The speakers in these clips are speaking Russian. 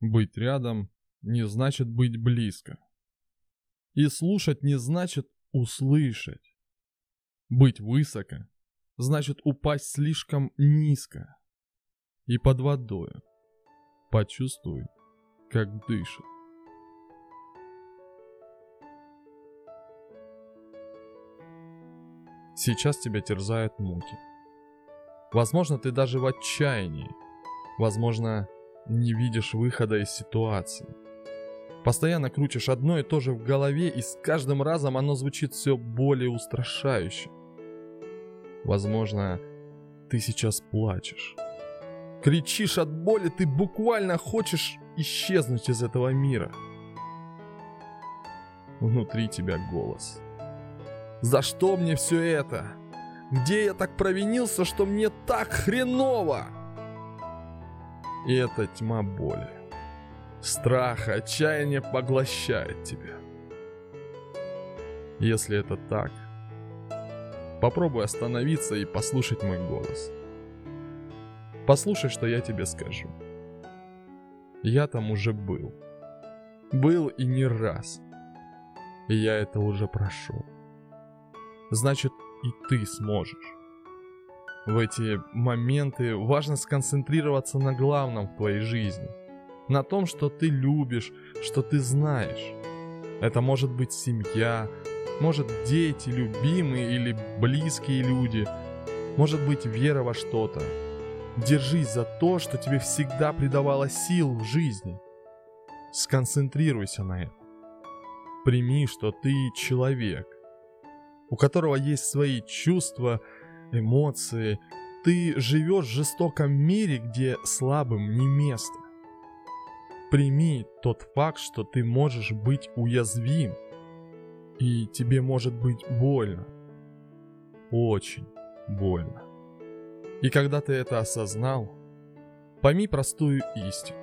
Быть рядом не значит быть близко. И слушать не значит услышать. Быть высоко значит упасть слишком низко. И под водою почувствуй, как дышит. Сейчас тебя терзают муки. Возможно, ты даже в отчаянии. Возможно, не видишь выхода из ситуации. Постоянно крутишь одно и то же в голове, и с каждым разом оно звучит все более устрашающе. Возможно, ты сейчас плачешь. Кричишь от боли, ты буквально хочешь исчезнуть из этого мира. Внутри тебя голос. За что мне все это? Где я так провинился, что мне так хреново? И это тьма боли. Страх, отчаяние поглощает тебя. Если это так, попробуй остановиться и послушать мой голос. Послушай, что я тебе скажу. Я там уже был. Был и не раз. И я это уже прошел. Значит, и ты сможешь. В эти моменты важно сконцентрироваться на главном в твоей жизни. На том, что ты любишь, что ты знаешь. Это может быть семья, может дети, любимые или близкие люди, может быть вера во что-то. Держись за то, что тебе всегда придавало сил в жизни. Сконцентрируйся на этом. Прими, что ты человек, у которого есть свои чувства, эмоции. Ты живешь в жестоком мире, где слабым не место. Прими тот факт, что ты можешь быть уязвим. И тебе может быть больно. Очень больно. И когда ты это осознал, пойми простую истину.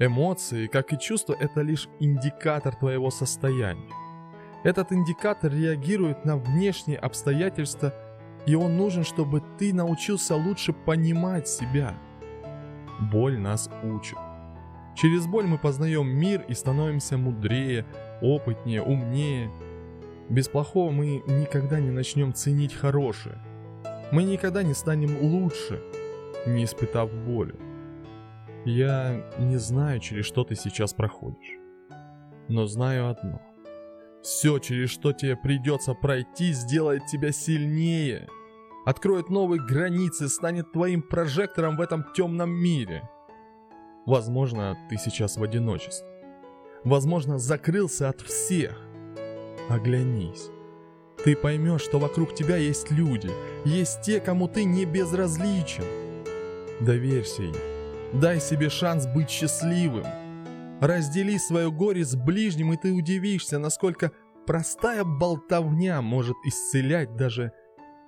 Эмоции, как и чувства, это лишь индикатор твоего состояния. Этот индикатор реагирует на внешние обстоятельства и он нужен, чтобы ты научился лучше понимать себя. Боль нас учит. Через боль мы познаем мир и становимся мудрее, опытнее, умнее. Без плохого мы никогда не начнем ценить хорошее. Мы никогда не станем лучше, не испытав боли. Я не знаю, через что ты сейчас проходишь. Но знаю одно. Все, через что тебе придется пройти, сделает тебя сильнее – откроет новые границы, станет твоим прожектором в этом темном мире. Возможно, ты сейчас в одиночестве. Возможно, закрылся от всех. Оглянись. Ты поймешь, что вокруг тебя есть люди, есть те, кому ты не безразличен. Доверься им. Дай себе шанс быть счастливым. Раздели свое горе с ближним, и ты удивишься, насколько простая болтовня может исцелять даже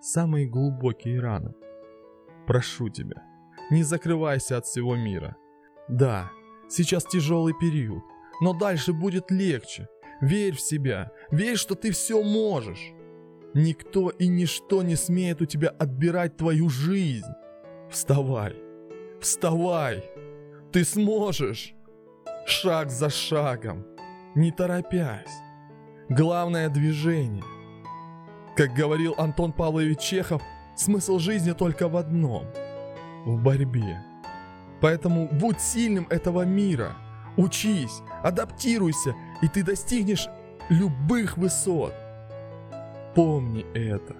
самые глубокие раны. Прошу тебя, не закрывайся от всего мира. Да, сейчас тяжелый период, но дальше будет легче. Верь в себя, верь, что ты все можешь. Никто и ничто не смеет у тебя отбирать твою жизнь. Вставай, вставай, ты сможешь. Шаг за шагом, не торопясь. Главное движение – как говорил Антон Павлович Чехов, смысл жизни только в одном – в борьбе. Поэтому будь сильным этого мира, учись, адаптируйся, и ты достигнешь любых высот. Помни это.